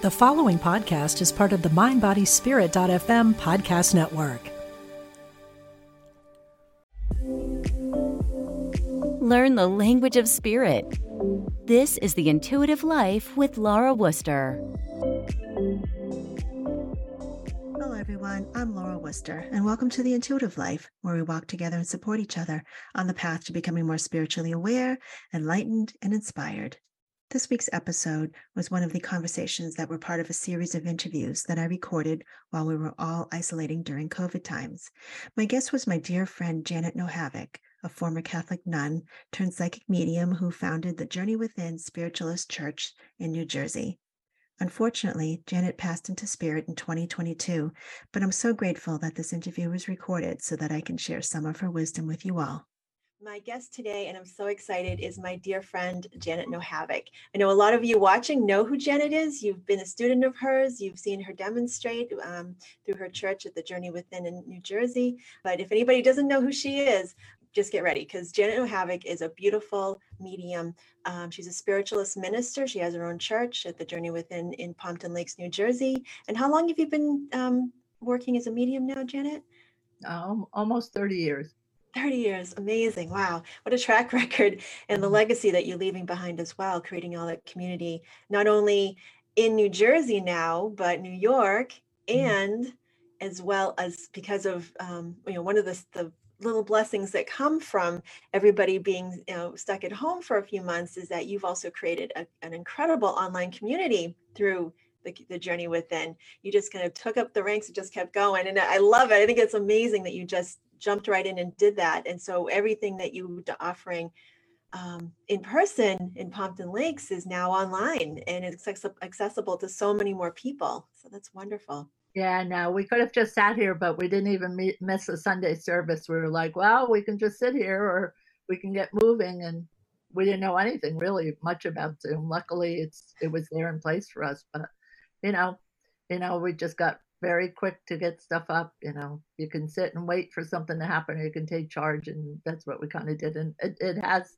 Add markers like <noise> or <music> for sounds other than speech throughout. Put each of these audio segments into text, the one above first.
The following podcast is part of the MindBodySpirit.fm podcast network. Learn the language of spirit. This is The Intuitive Life with Laura Wooster. Hello, everyone. I'm Laura Wooster, and welcome to The Intuitive Life, where we walk together and support each other on the path to becoming more spiritually aware, enlightened, and inspired. This week's episode was one of the conversations that were part of a series of interviews that I recorded while we were all isolating during COVID times. My guest was my dear friend Janet Nohavec, a former Catholic nun turned psychic medium who founded the Journey Within Spiritualist Church in New Jersey. Unfortunately, Janet passed into spirit in 2022, but I'm so grateful that this interview was recorded so that I can share some of her wisdom with you all. My guest today, and I'm so excited, is my dear friend Janet Nohavec. I know a lot of you watching know who Janet is. You've been a student of hers. You've seen her demonstrate um, through her church at the Journey Within in New Jersey. But if anybody doesn't know who she is, just get ready because Janet Nohavec is a beautiful medium. Um, she's a spiritualist minister. She has her own church at the Journey Within in Pompton Lakes, New Jersey. And how long have you been um, working as a medium now, Janet? Um, almost 30 years. 30 years. Amazing. Wow. What a track <laughs> record and the mm-hmm. legacy that you're leaving behind as well, creating all that community, not only in New Jersey now, but New York mm-hmm. and as well as because of, um, you know, one of the, the little blessings that come from everybody being you know, stuck at home for a few months is that you've also created a, an incredible online community through the, the journey within you just kind of took up the ranks and just kept going and i love it i think it's amazing that you just jumped right in and did that. And so everything that you were offering um, in person in Pompton Lakes is now online and it's accessible to so many more people. So that's wonderful. Yeah, no, we could have just sat here, but we didn't even meet, miss a Sunday service. We were like, well, we can just sit here or we can get moving. And we didn't know anything really much about Zoom. Luckily, it's it was there in place for us. But you know, you know, we just got very quick to get stuff up. You know, you can sit and wait for something to happen, or you can take charge, and that's what we kind of did. And it, it has,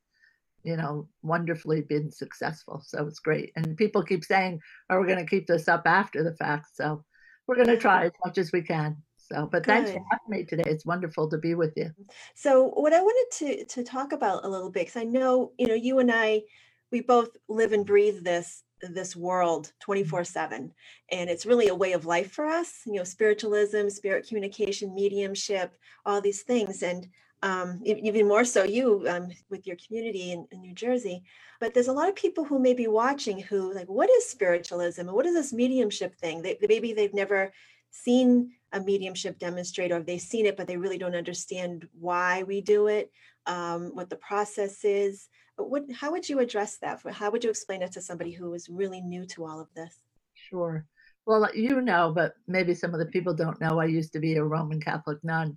you know, wonderfully been successful. So it's great. And people keep saying, oh, "Are we going to keep this up after the fact?" So we're going to try as much as we can. So, but Good. thanks for having me today. It's wonderful to be with you. So, what I wanted to to talk about a little bit, because I know you know you and I, we both live and breathe this this world 24 7 and it's really a way of life for us you know spiritualism spirit communication mediumship all these things and um, even more so you um, with your community in, in, new jersey. But there's a lot of people who may be watching who like what is spiritualism? And what is this mediumship thing? They, maybe they've never seen a mediumship demonstrate or they've seen it but they really don't understand why we do it um, what the process is what, how would you address that? For, How would you explain it to somebody who is really new to all of this? Sure. Well, you know, but maybe some of the people don't know. I used to be a Roman Catholic nun.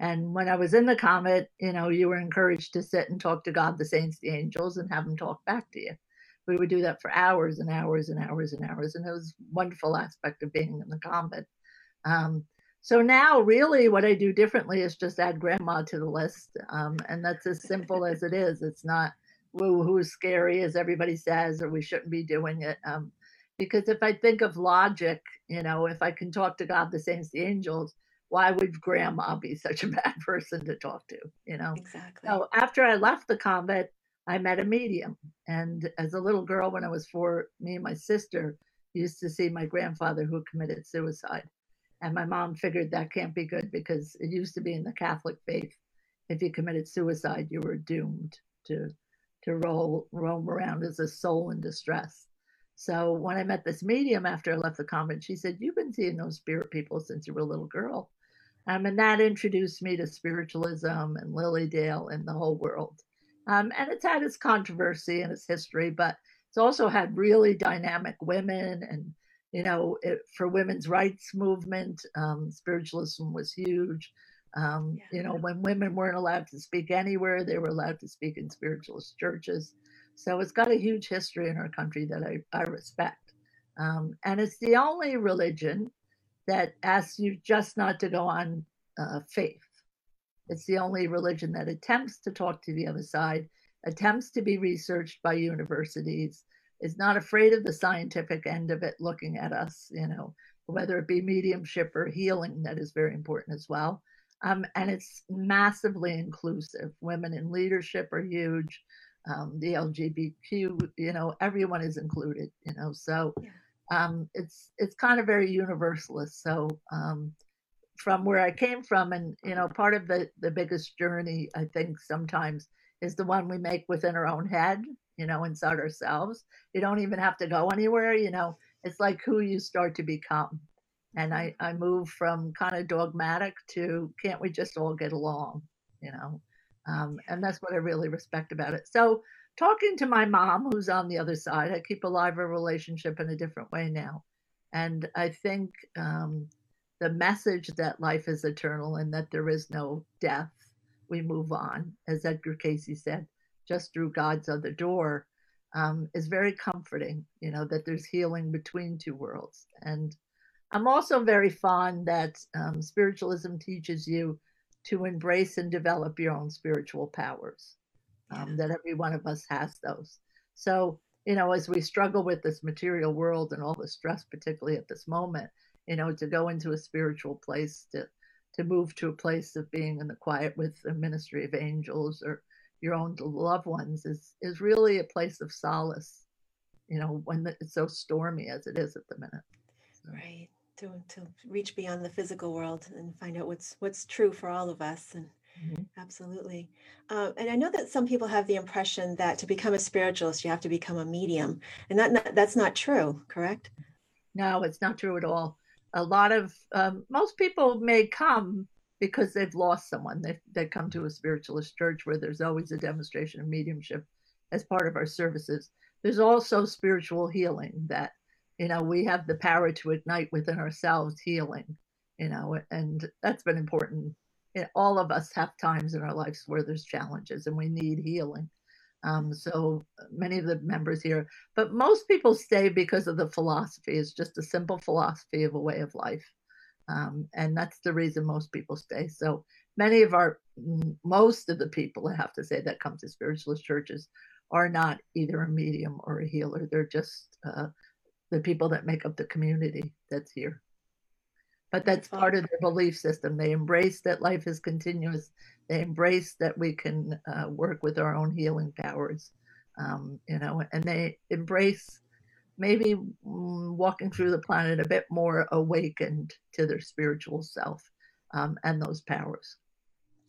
And when I was in the comet, you know, you were encouraged to sit and talk to God, the saints, the angels, and have them talk back to you. We would do that for hours and hours and hours and hours. And it was wonderful aspect of being in the convent. Um, so now, really, what I do differently is just add grandma to the list. Um, and that's as simple as it is. It's not woo who's scary as everybody says or we shouldn't be doing it um, because if i think of logic you know if i can talk to god the saints the angels why would grandma be such a <laughs> bad person to talk to you know? Exactly. so after i left the convent i met a medium and as a little girl when i was four me and my sister used to see my grandfather who committed suicide. And my mom figured that can't be good because it used to be in the catholic faith if you committed suicide you were doomed to to roll, roam around as a soul in distress. So when I met this medium after I left the convent, she said, You've been seeing those spirit people since you were a little girl. Um, and that introduced me to spiritualism and Lily Dale and the whole world. Um, and it's had its controversy and its history, but it's also had really dynamic women and you know it, for women's rights movement um, spiritualism was huge um, yeah. You know, when women weren't allowed to speak anywhere, they were allowed to speak in spiritualist churches. So it's got a huge history in our country that I, I respect. Um, and it's the only religion that asks you just not to go on uh, faith. It's the only religion that attempts to talk to the other side, attempts to be researched by universities, is not afraid of the scientific end of it looking at us, you know, whether it be mediumship or healing, that is very important as well. Um, and it's massively inclusive. Women in leadership are huge. Um, the LGBTQ, you know, everyone is included, you know, so um, it's it's kind of very universalist. So um, from where I came from, and you know, part of the the biggest journey I think sometimes is the one we make within our own head, you know, inside ourselves. You don't even have to go anywhere, you know. It's like who you start to become. And I, I move from kind of dogmatic to can't we just all get along, you know? Um, and that's what I really respect about it. So, talking to my mom, who's on the other side, I keep alive a relationship in a different way now. And I think um, the message that life is eternal and that there is no death, we move on, as Edgar Cayce said, just through God's other door, um, is very comforting, you know, that there's healing between two worlds. And I'm also very fond that um, spiritualism teaches you to embrace and develop your own spiritual powers, um, that every one of us has those. So, you know, as we struggle with this material world and all the stress, particularly at this moment, you know, to go into a spiritual place, to to move to a place of being in the quiet with the ministry of angels or your own loved ones is is really a place of solace you know when it's so stormy as it is at the minute so. right to to reach beyond the physical world and find out what's what's true for all of us and mm-hmm. absolutely uh, and i know that some people have the impression that to become a spiritualist you have to become a medium and that not, that's not true correct no it's not true at all a lot of um, most people may come because they've lost someone. They they come to a spiritualist church where there's always a demonstration of mediumship as part of our services. There's also spiritual healing that you know we have the power to ignite within ourselves healing, you know, and that's been important. All of us have times in our lives where there's challenges and we need healing. Um, so many of the members here, but most people stay because of the philosophy. It's just a simple philosophy of a way of life. Um, and that's the reason most people stay. So many of our, most of the people, I have to say, that come to spiritualist churches are not either a medium or a healer. They're just uh, the people that make up the community that's here. But that's part of their belief system. They embrace that life is continuous. They embrace that we can uh, work with our own healing powers, um, you know, and they embrace maybe mm, walking through the planet a bit more awakened to their spiritual self um, and those powers.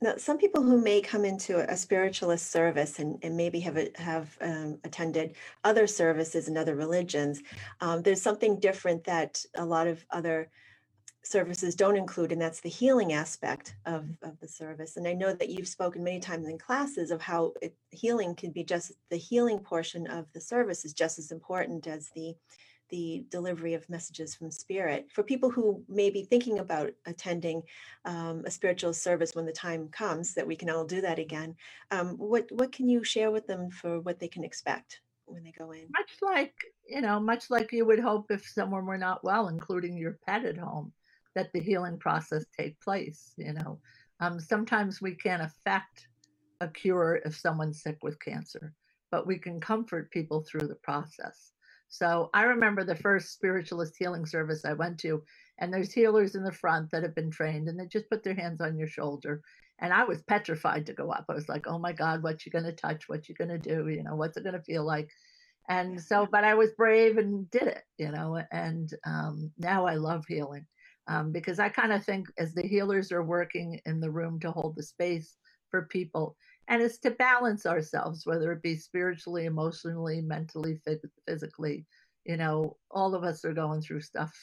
Now, some people who may come into a spiritualist service and, and maybe have have um, attended other services in other religions, um, there's something different that a lot of other services don't include, and that's the healing aspect of, of the service. And I know that you've spoken many times in classes of how it, healing can be just the healing portion of the service is just as important as the the delivery of messages from spirit for people who may be thinking about attending um, a spiritual service when the time comes that we can all do that again um, what what can you share with them for what they can expect when they go in much like you know much like you would hope if someone were not well including your pet at home that the healing process take place. You know, um, sometimes we can't affect a cure if someone's sick with cancer, but we can comfort people through the process. So I remember the first spiritualist healing service I went to, and there's healers in the front that have been trained, and they just put their hands on your shoulder. And I was petrified to go up. I was like, "Oh my God, what you gonna touch? What you gonna do? You know, what's it gonna feel like?" And so, but I was brave and did it. You know, and um, now I love healing um, because I kind of think as the healers are working in the room to hold the space for people, and it's to balance ourselves, whether it be spiritually, emotionally, mentally, physically. You know, all of us are going through stuff,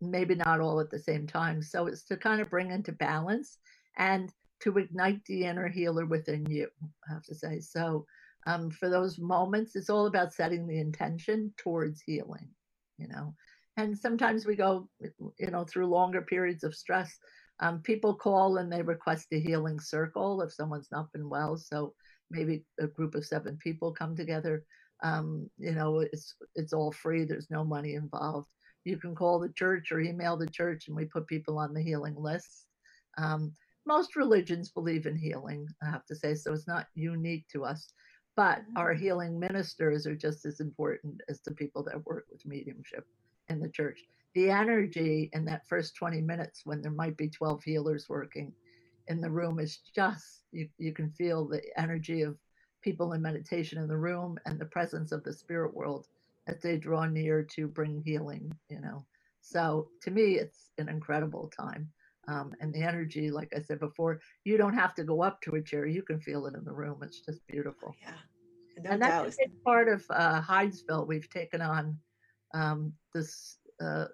maybe not all at the same time. So it's to kind of bring into balance and to ignite the inner healer within you, I have to say. So um, for those moments, it's all about setting the intention towards healing, you know and sometimes we go you know through longer periods of stress um, people call and they request a healing circle if someone's not been well so maybe a group of seven people come together. Um, you know it's it's all free there's no money involved. You can call the church or email the church and we put people on the healing list. Um, most religions believe in healing i have to say so it's not unique to us but our healing ministers are just as important as the people that work with mediumship in the church. The energy in that first 20 minutes when there might be 12 healers working in the room is just, you, you can feel the energy of people in meditation in the room and the presence of the spirit world as they draw near to bring healing, you know. So to me, it's an incredible time. Um, and the energy, like I said before, you don't have to go up to a chair; you can feel it in the room. It's just beautiful. Yeah, no and that's a part of uh, Hydesville. We've taken on um, this uh,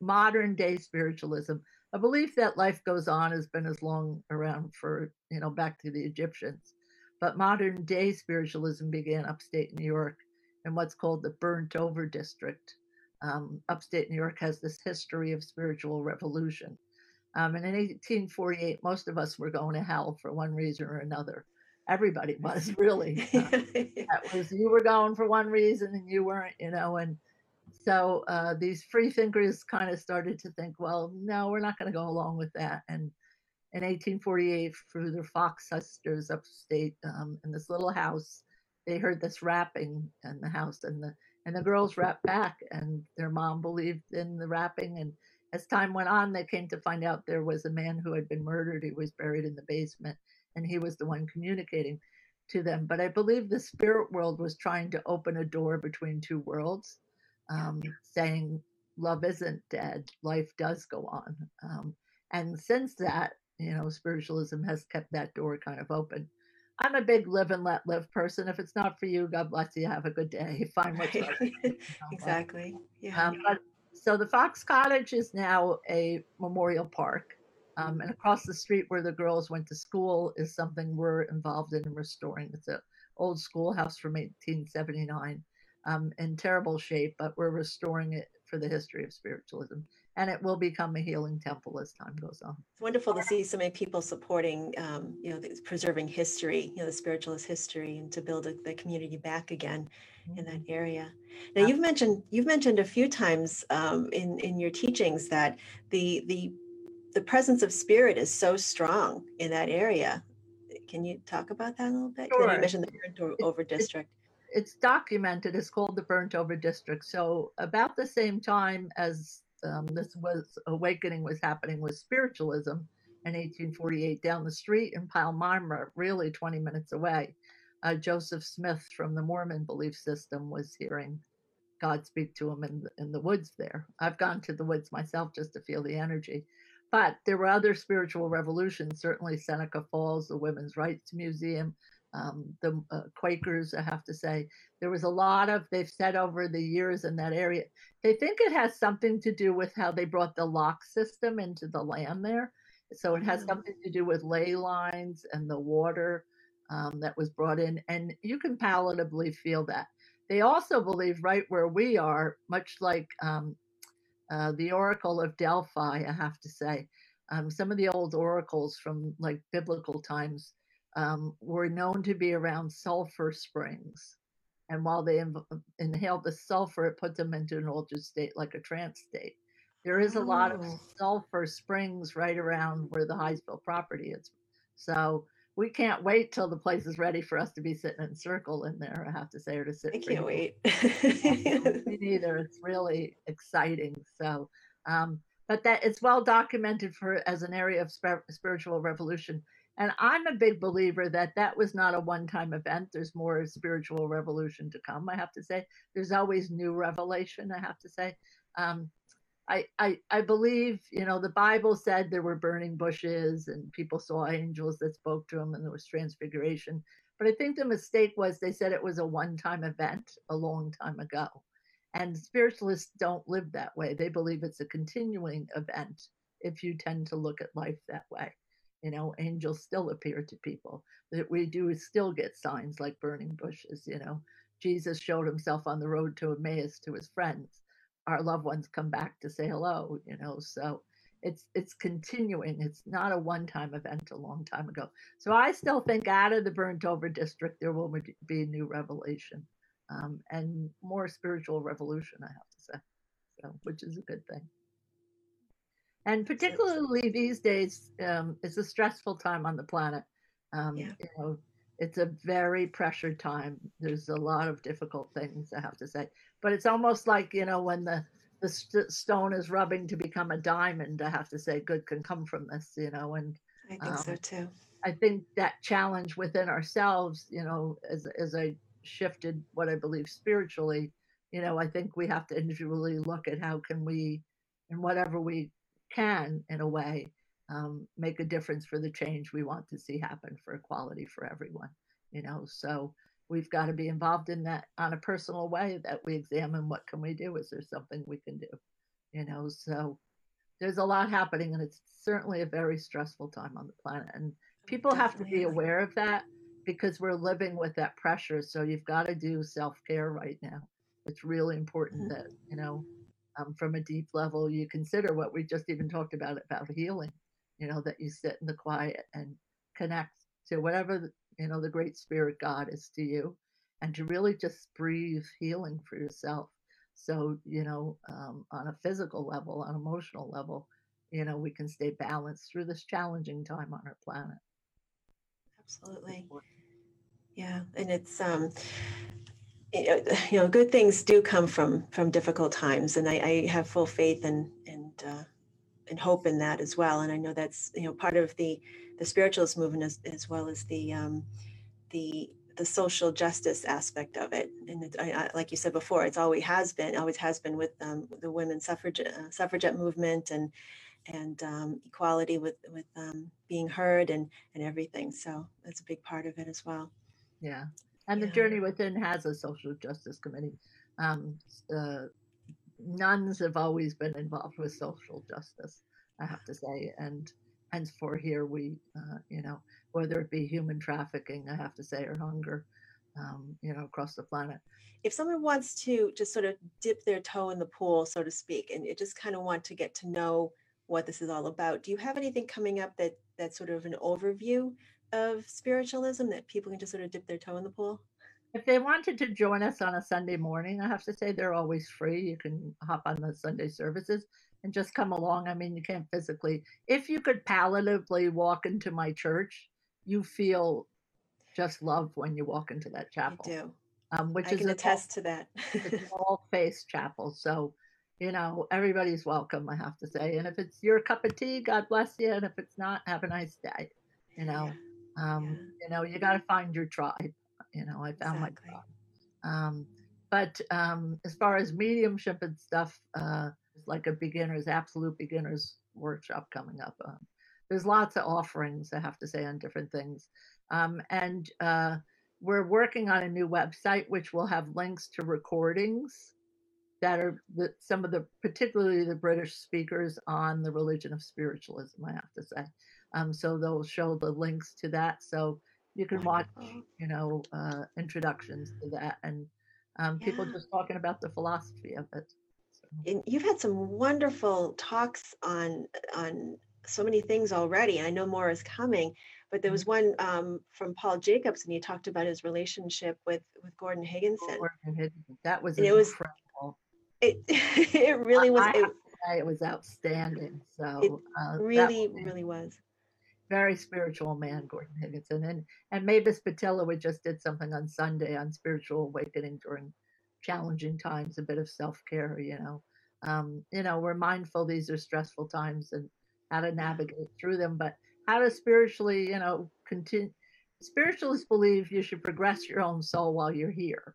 modern day spiritualism, a belief that life goes on has been as long around for you know back to the Egyptians, but modern day spiritualism began upstate New York in what's called the burnt over district. Um, upstate New York has this history of spiritual revolution. Um, and in 1848, most of us were going to hell for one reason or another. Everybody was really. <laughs> That was you were going for one reason and you weren't, you know. And so uh, these free thinkers kind of started to think, well, no, we're not going to go along with that. And in 1848, through the Fox sisters upstate um, in this little house, they heard this rapping in the house, and the and the girls rapped back, and their mom believed in the rapping. And as time went on, they came to find out there was a man who had been murdered. He was buried in the basement, and he was the one communicating to them. But I believe the spirit world was trying to open a door between two worlds, um, saying love isn't dead, life does go on. Um, and since that, you know, spiritualism has kept that door kind of open. I'm a big live and let live person. If it's not for you, God bless you. Have a good day. <laughs> Find what's right. You <laughs> know, exactly. Yeah. Um, but, so the Fox Cottage is now a memorial park. Um, and across the street where the girls went to school is something we're involved in restoring. It's an old schoolhouse from 1879 um, in terrible shape, but we're restoring it for the history of spiritualism and it will become a healing temple as time goes on. It's wonderful to see so many people supporting, um, you know, preserving history, you know, the spiritualist history, and to build a, the community back again mm-hmm. in that mm-hmm. area. Now, you've mentioned you've mentioned a few times um, in in your teachings that the the the presence of spirit is so strong in that area. Can you talk about that a little bit? Sure. You mentioned the over district. It's, documented. It's called the burnt over district. So about the same time as um, this was awakening was happening with spiritualism in 1848 down the street in Palmyra, really 20 minutes away. Uh, Joseph Smith from the Mormon belief system was hearing God speak to him in the, in the woods there. I've gone to the woods myself just to feel the energy. But there were other spiritual revolutions, certainly Seneca Falls, the Women's Rights Museum, um, the uh, Quakers, I have to say. There was a lot of, they've said over the years in that area, they think it has something to do with how they brought the lock system into the land there. So it has mm. something to do with ley lines and the water um, that was brought in. And you can palatably feel that. They also believe, right where we are, much like um, uh, the Oracle of Delphi, I have to say, um, some of the old oracles from like biblical times um, were known to be around sulfur springs. And while they inv- inhaled the sulfur, it put them into an altered state, like a trance state. There is a oh. lot of oh. sulfur springs right around where the Hydesville property is. So we can't wait till the place is ready for us to be sitting in circle in there, I have to say, or to sit. I can't wait. Me <laughs> neither. It's really exciting. So, um, but that it's well documented for as an area of spiritual revolution and I'm a big believer that that was not a one time event. There's more spiritual revolution to come, I have to say. There's always new revelation, I have to say. Um, I, I, I believe, you know, the Bible said there were burning bushes and people saw angels that spoke to them and there was transfiguration. But I think the mistake was they said it was a one time event a long time ago. And spiritualists don't live that way. They believe it's a continuing event if you tend to look at life that way. You know, angels still appear to people. That we do still get signs like burning bushes. You know, Jesus showed himself on the road to Emmaus to his friends. Our loved ones come back to say hello. You know, so it's it's continuing. It's not a one-time event a long time ago. So I still think out of the burnt over district there will be a new revelation um, and more spiritual revolution. I have to say, so which is a good thing. And particularly these days, um, it's a stressful time on the planet. Um, yeah. You know, it's a very pressured time. There's a lot of difficult things I have to say, but it's almost like you know when the the st- stone is rubbing to become a diamond. I have to say, good can come from this, you know, and I think um, so too. I think that challenge within ourselves, you know, as as I shifted what I believe spiritually, you know, I think we have to individually look at how can we, in whatever we can, in a way, um, make a difference for the change we want to see happen for equality for everyone. You know, so we've got to be involved in that on a personal way that we examine what can we do is there something we can do you know so there's a lot happening and it's certainly a very stressful time on the planet and people Definitely. have to be aware of that because we're living with that pressure so you've got to do self-care right now it's really important mm-hmm. that you know um, from a deep level you consider what we just even talked about about healing you know that you sit in the quiet and connect to whatever you know the great spirit god is to you and to really just breathe healing for yourself. So you know um, on a physical level on emotional level you know we can stay balanced through this challenging time on our planet. Absolutely. Yeah and it's um <sighs> you know good things do come from from difficult times and i, I have full faith and and uh, and hope in that as well and i know that's you know part of the the spiritualist movement as, as well as the um, the the social justice aspect of it. And it, I, I, like you said before, it's always has been, always has been with um, the women's suffragette uh, suffragette movement and and um, equality with with um, being heard and and everything. So that's a big part of it as well. Yeah, and yeah. the journey within has a social justice committee. Um, uh, nuns have always been involved with social justice, I have to say, and henceforth here we, uh, you know, whether it be human trafficking, I have to say, or hunger, um, you know, across the planet. If someone wants to just sort of dip their toe in the pool, so to speak, and you just kind of want to get to know what this is all about, do you have anything coming up that that's sort of an overview of spiritualism that people can just sort of dip their toe in the pool? If they wanted to join us on a Sunday morning, I have to say they're always free. You can hop on the Sunday services and just come along. I mean, you can't physically. If you could palliatively walk into my church, you feel just love when you walk into that chapel. I do. Um, which I is can attest to that. it's an <laughs> all face chapel. So, you know, everybody's welcome, I have to say. And if it's your cup of tea, God bless you. And if it's not, have a nice day. You know, yeah. Um, yeah. you know, you got to find your tribe. You know, I found exactly. my tribe. Um, but um, as far as mediumship and stuff, uh, it's like a beginner's, absolute beginner's workshop coming up. Um, there's lots of offerings, I have to say, on different things. Um, and uh, we're working on a new website which will have links to recordings that are the, some of the, particularly the British speakers on the religion of spiritualism, I have to say. Um, so they'll show the links to that. So you can watch, you know, uh, introductions to that and um, yeah. people just talking about the philosophy of it and you've had some wonderful talks on on so many things already i know more is coming but there mm-hmm. was one um, from paul jacobs and he talked about his relationship with with gordon higginson gordon that was and it was incredible. it <laughs> it really was it, it, was outstanding so it uh, really was really was very spiritual man gordon higginson and and mavis pattilla we just did something on sunday on spiritual awakening during challenging times, a bit of self care, you know. Um, you know, we're mindful these are stressful times and how to navigate through them, but how to spiritually, you know, continue. Spiritualists believe you should progress your own soul while you're here,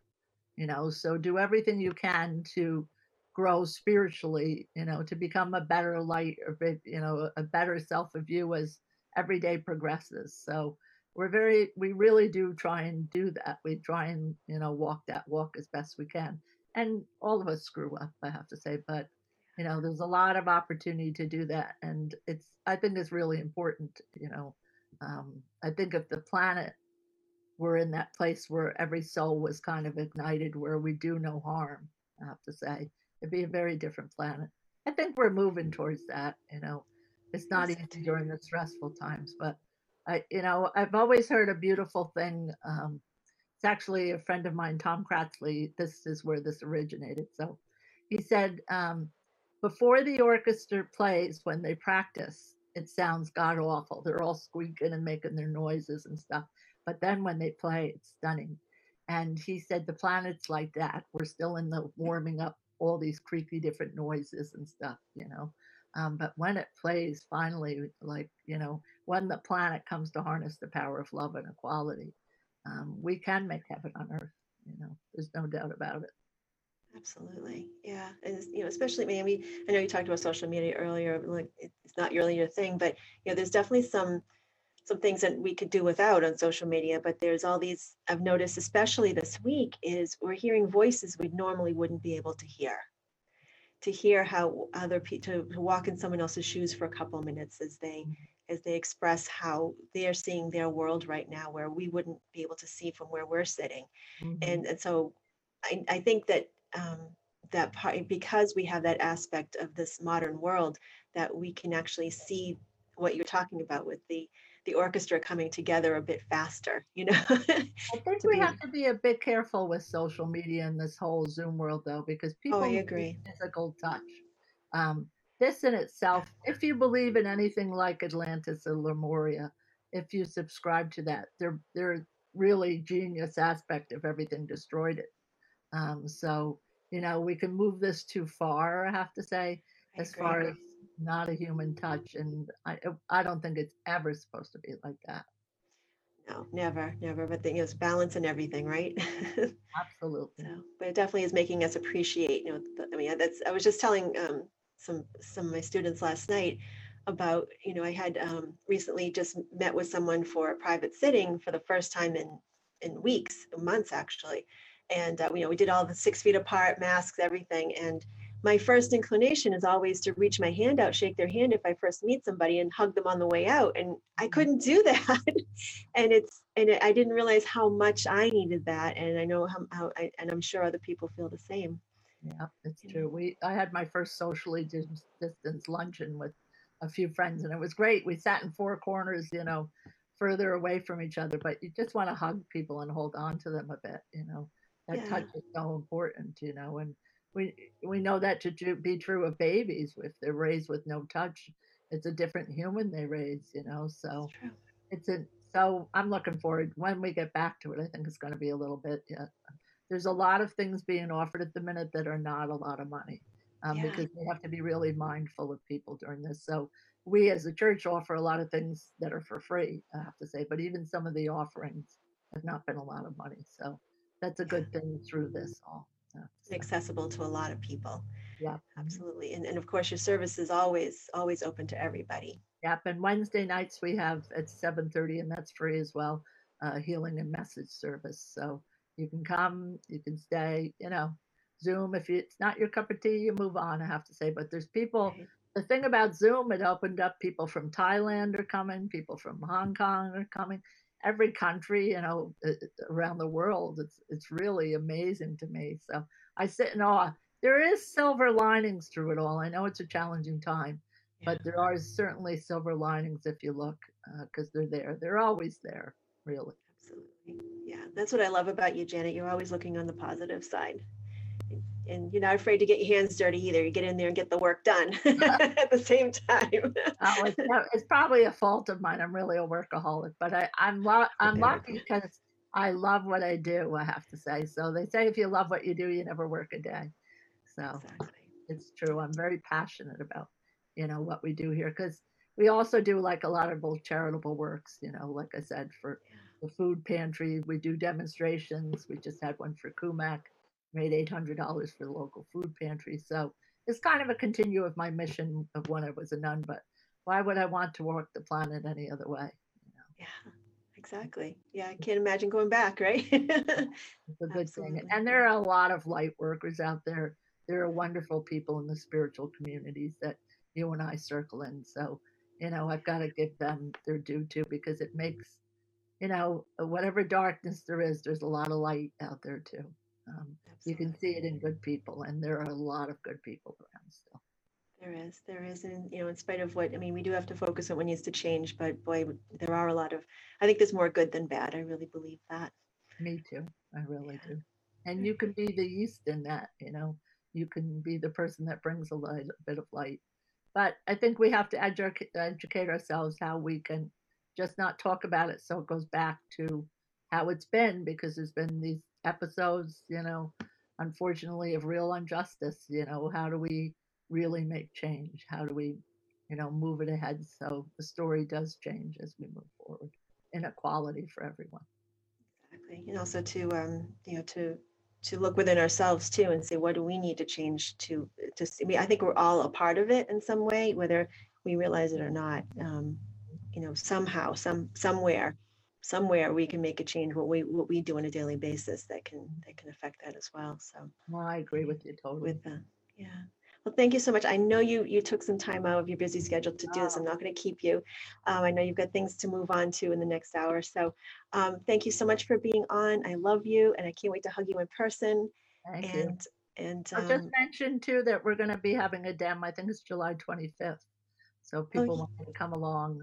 you know, so do everything you can to grow spiritually, you know, to become a better light or, you know, a better self of you as every day progresses. So, we're very we really do try and do that. We try and you know walk that walk as best we can. And all of us screw up i have to say but you know there's a lot of opportunity to do that. And it's i think it's really important you know um, i think if the planet were in that place where every soul was kind of ignited where we do no harm i have to say it'd be a very different planet. I think we're moving towards that you know it's not easy during the stressful times but I, you know, I've always heard a beautiful thing. Um, it's actually a friend of mine, Tom Kratzley. This is where this originated. So he said, um, before the orchestra plays, when they practice, it sounds god awful. They're all squeaking and making their noises and stuff. but then when they play, it's stunning. And he said the planets like that. We're still in the warming up all these creaky different noises and stuff, you know. Um, but when it plays, finally, like you know, when the planet comes to harness the power of love and equality, um, we can make heaven on earth. You know, there's no doubt about it. Absolutely, yeah, and you know, especially maybe I know you talked about social media earlier. Like it's not really your thing, but you know, there's definitely some some things that we could do without on social media. But there's all these I've noticed, especially this week, is we're hearing voices we normally wouldn't be able to hear to hear how other people to, to walk in someone else's shoes for a couple of minutes as they mm-hmm. as they express how they're seeing their world right now where we wouldn't be able to see from where we're sitting mm-hmm. and and so I, I think that um, that part because we have that aspect of this modern world that we can actually see what you're talking about with the the orchestra coming together a bit faster you know i <laughs> think we be... have to be a bit careful with social media in this whole zoom world though because people oh, I agree. physical touch um, this in itself if you believe in anything like atlantis or lemuria if you subscribe to that they're they're really genius aspect of everything destroyed it um, so you know we can move this too far i have to say I as agree. far as not a human touch, and I I don't think it's ever supposed to be like that. No, never, never. But the, you know, it's balance and everything, right? <laughs> Absolutely. So, but it definitely is making us appreciate. You know, the, I mean, that's. I was just telling um, some some of my students last night about. You know, I had um, recently just met with someone for a private sitting for the first time in in weeks, months actually, and uh, you know, we did all the six feet apart, masks, everything, and my first inclination is always to reach my hand out, shake their hand if I first meet somebody, and hug them on the way out. And I mm-hmm. couldn't do <laughs> that, and it's and it, I didn't realize how much I needed that. And I know how, how I, and I'm sure other people feel the same. Yeah, it's true. We I had my first socially distanced luncheon with a few friends, and it was great. We sat in four corners, you know, further away from each other, but you just want to hug people and hold on to them a bit, you know. That yeah. touch is so important, you know, and we we know that to be true of babies if they're raised with no touch it's a different human they raise you know so it's a so i'm looking forward when we get back to it i think it's going to be a little bit yeah. there's a lot of things being offered at the minute that are not a lot of money um, yeah. because we have to be really mindful of people during this so we as a church offer a lot of things that are for free i have to say but even some of the offerings have not been a lot of money so that's a good thing through this all accessible to a lot of people. Yeah, absolutely. And, and of course, your service is always always open to everybody. Yep. And Wednesday nights we have at seven thirty, and that's free as well. Uh, healing and message service. So you can come, you can stay. You know, Zoom. If it's not your cup of tea, you move on. I have to say, but there's people. Right. The thing about Zoom, it opened up people from Thailand are coming, people from Hong Kong are coming every country, you know, around the world. It's it's really amazing to me. So I sit in awe. There is silver linings through it all. I know it's a challenging time, yeah. but there are certainly silver linings if you look, because uh, they're there. They're always there, really. Absolutely. Yeah, that's what I love about you, Janet. You're always looking on the positive side and you're not afraid to get your hands dirty either. You get in there and get the work done <laughs> <laughs> at the same time. oh, it's, it's, probably a fault of mine. I'm really a workaholic, but I, am lo- I'm lucky because I love what I do. I have to say. So they say if you love what you do, you never work a day. So exactly. it's true. I'm very passionate about you know what we do here because we also do like a lot of both charitable works. You know, like I said for the food pantry, we do demonstrations. We just had one for CUMAC made $800 for the local food pantry. So it's kind of a continue of my mission of when I was a nun, but why would I want to work the planet any other way? You know? Yeah, exactly. Yeah, I can't imagine going back, right? it's a good Absolutely. thing. And there are a lot of light workers out there. There are wonderful people in the spiritual communities that you and I circle in. So, you know, I've got to give them their due too because it makes, you know, whatever darkness there is, there's a lot of light out there too. Um, you can see it in good people, and there are a lot of good people around still. There is, there is, and you know, in spite of what I mean, we do have to focus on what needs to change. But boy, there are a lot of. I think there's more good than bad. I really believe that. Me too. I really yeah. do. And you can be the yeast in that. You know, you can be the person that brings a light, a bit of light. But I think we have to educate, educate ourselves how we can just not talk about it, so it goes back to how it's been because there's been these episodes, you know, unfortunately of real injustice. You know, how do we really make change? How do we, you know, move it ahead so the story does change as we move forward? Inequality for everyone. Exactly, and also to um, you know to to look within ourselves too and say what do we need to change to to see. I mean, I think we're all a part of it in some way, whether we realize it or not. Um, you know, somehow, some somewhere, somewhere we can make a change. What we what we do on a daily basis that can that can affect that as well. So, well, I agree with you totally. With the yeah. Well, thank you so much. I know you you took some time out of your busy schedule to do this. I'm not going to keep you. Um, I know you've got things to move on to in the next hour. So, um, thank you so much for being on. I love you, and I can't wait to hug you in person. Thank and you. and I'll just mentioned too that we're going to be having a dem. I think it's July 25th. So people yeah. want to come along.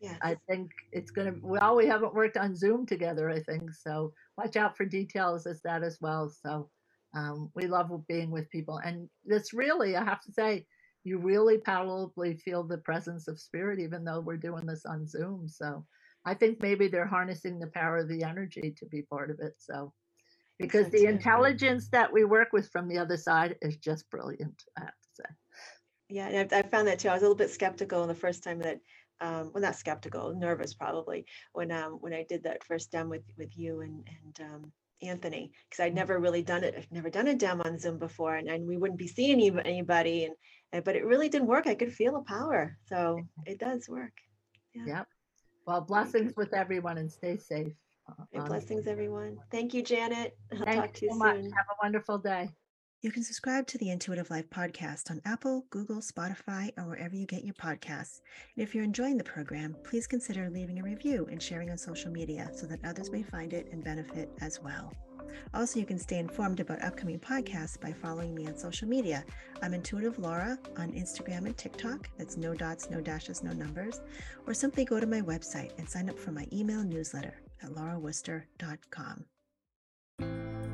Yes. I think it's going to, well, we haven't worked on Zoom together, I think. So watch out for details as that as well. So um, we love being with people. And this really, I have to say, you really palpably feel the presence of spirit, even though we're doing this on Zoom. So I think maybe they're harnessing the power of the energy to be part of it. So because the intelligence that we work with from the other side is just brilliant, I have to say. Yeah, and I, I found that too. I was a little bit skeptical the first time that um, well, not skeptical, nervous probably when um, when I did that first demo with with you and and um, Anthony because I'd never really done it. I've never done a demo on Zoom before, and, and we wouldn't be seeing any, anybody, and, and but it really didn't work. I could feel the power, so <laughs> it does work. Yeah. Yep. Well, blessings with everyone, and stay safe. Uh, blessings, everyone. Thank you, Janet. I'll Thank talk to you so soon. Much. Have a wonderful day. You can subscribe to the Intuitive Life podcast on Apple, Google, Spotify, or wherever you get your podcasts. And if you're enjoying the program, please consider leaving a review and sharing on social media so that others may find it and benefit as well. Also, you can stay informed about upcoming podcasts by following me on social media. I'm Intuitive Laura on Instagram and TikTok. That's no dots, no dashes, no numbers. Or simply go to my website and sign up for my email newsletter at laurawooster.com.